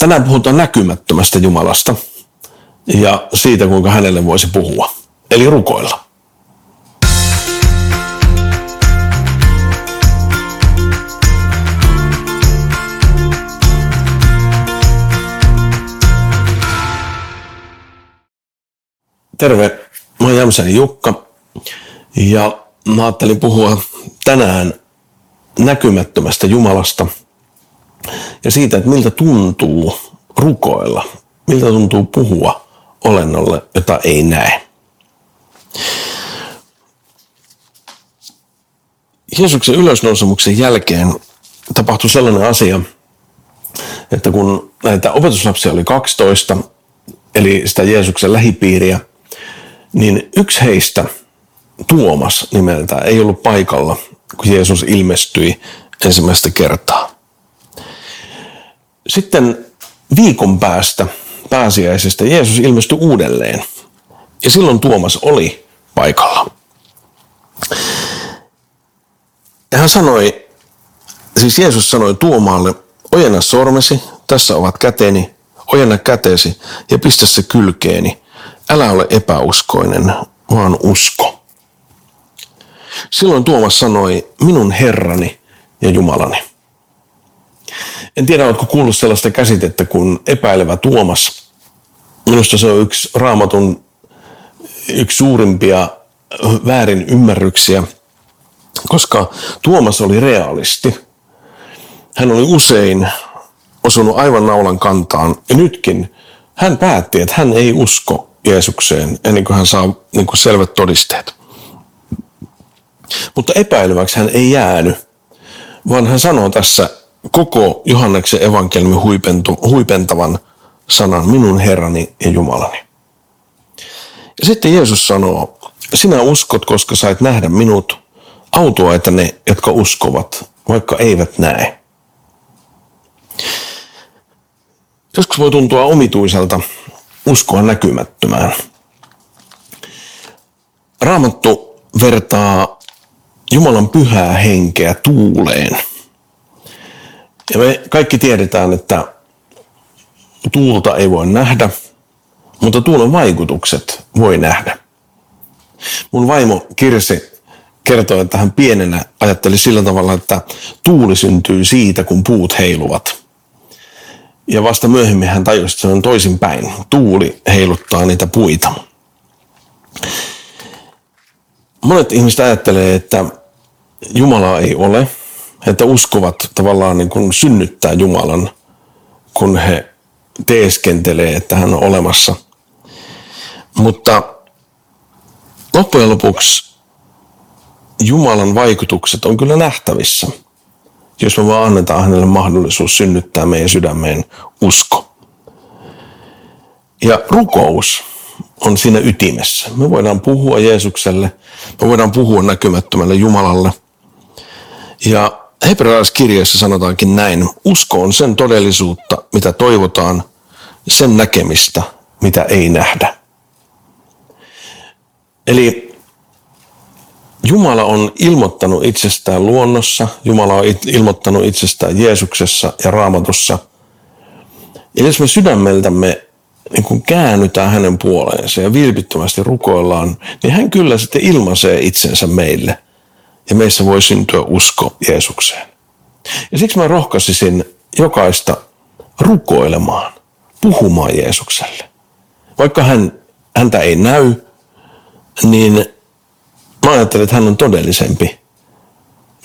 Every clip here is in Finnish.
Tänään puhutaan näkymättömästä Jumalasta ja siitä, kuinka hänelle voisi puhua, eli rukoilla. Terve, mä oon Jämsäni Jukka ja mä ajattelin puhua tänään näkymättömästä Jumalasta ja siitä, että miltä tuntuu rukoilla, miltä tuntuu puhua olennolle, jota ei näe. Jeesuksen ylösnousemuksen jälkeen tapahtui sellainen asia, että kun näitä opetuslapsia oli 12, eli sitä Jeesuksen lähipiiriä, niin yksi heistä, Tuomas nimeltä, ei ollut paikalla, kun Jeesus ilmestyi ensimmäistä kertaa. Sitten viikon päästä pääsiäisestä Jeesus ilmestyi uudelleen. Ja silloin Tuomas oli paikalla. Ja hän sanoi, siis Jeesus sanoi Tuomaalle, ojenna sormesi, tässä ovat käteni, ojenna kätesi ja pistä se kylkeeni. Älä ole epäuskoinen, vaan usko. Silloin Tuomas sanoi, minun Herrani ja Jumalani. En tiedä, oletko kuullut sellaista käsitettä kuin epäilevä Tuomas. Minusta se on yksi raamatun yksi suurimpia väärin ymmärryksiä, koska Tuomas oli realisti. Hän oli usein osunut aivan naulan kantaan ja nytkin hän päätti, että hän ei usko Jeesukseen ennen kuin hän saa niin kuin selvät todisteet. Mutta epäileväksi hän ei jäänyt, vaan hän sanoo tässä koko Johanneksen evankeliumin huipentu, huipentavan sanan, minun Herrani ja Jumalani. Ja sitten Jeesus sanoo, sinä uskot, koska sait nähdä minut, autua, että ne, jotka uskovat, vaikka eivät näe. Joskus voi tuntua omituiselta uskoa näkymättömään. Raamattu vertaa Jumalan pyhää henkeä tuuleen. Ja me kaikki tiedetään, että tuulta ei voi nähdä, mutta tuulen vaikutukset voi nähdä. Mun vaimo Kirsi kertoi, että hän pienenä ajatteli sillä tavalla, että tuuli syntyy siitä, kun puut heiluvat. Ja vasta myöhemmin hän tajusi, että se on toisinpäin. Tuuli heiluttaa niitä puita. Monet ihmiset ajattelee, että Jumalaa ei ole, että uskovat tavallaan niin kuin synnyttää Jumalan, kun he teeskentelee, että hän on olemassa. Mutta loppujen lopuksi Jumalan vaikutukset on kyllä nähtävissä – jos me vaan annetaan hänelle mahdollisuus synnyttää meidän sydämeen usko. Ja rukous on siinä ytimessä. Me voidaan puhua Jeesukselle, me voidaan puhua näkymättömälle Jumalalle. Ja hebrealaiskirjassa sanotaankin näin, usko on sen todellisuutta, mitä toivotaan, sen näkemistä, mitä ei nähdä. Eli Jumala on ilmoittanut itsestään luonnossa, Jumala on ilmoittanut itsestään Jeesuksessa ja Raamatussa. Ja jos me sydämeltämme niin kun käännytään hänen puoleensa ja vilpittömästi rukoillaan, niin hän kyllä sitten ilmaisee itsensä meille. Ja meissä voi syntyä usko Jeesukseen. Ja siksi mä rohkaisisin jokaista rukoilemaan, puhumaan Jeesukselle. Vaikka hän, häntä ei näy, niin Mä ajattelen, että hän on todellisempi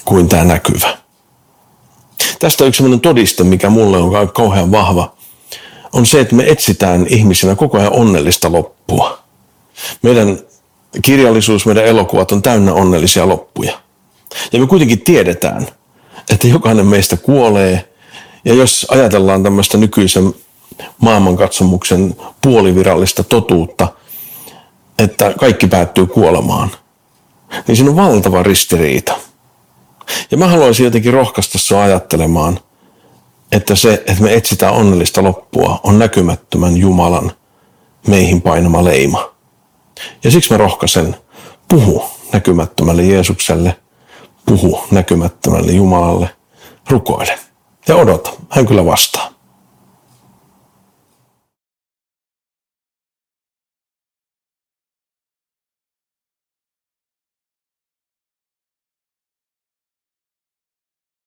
kuin tämä näkyvä. Tästä yksi sellainen todiste, mikä mulle on kauhean vahva, on se, että me etsitään ihmisinä koko ajan onnellista loppua. Meidän kirjallisuus, meidän elokuvat on täynnä onnellisia loppuja. Ja me kuitenkin tiedetään, että jokainen meistä kuolee. Ja jos ajatellaan tämmöistä nykyisen maailmankatsomuksen puolivirallista totuutta, että kaikki päättyy kuolemaan – niin siinä on valtava ristiriita. Ja mä haluaisin jotenkin rohkaista sinua ajattelemaan, että se, että me etsitään onnellista loppua, on näkymättömän Jumalan meihin painama leima. Ja siksi mä rohkaisen, puhu näkymättömälle Jeesukselle, puhu näkymättömälle Jumalalle, rukoile ja odota, hän kyllä vastaa.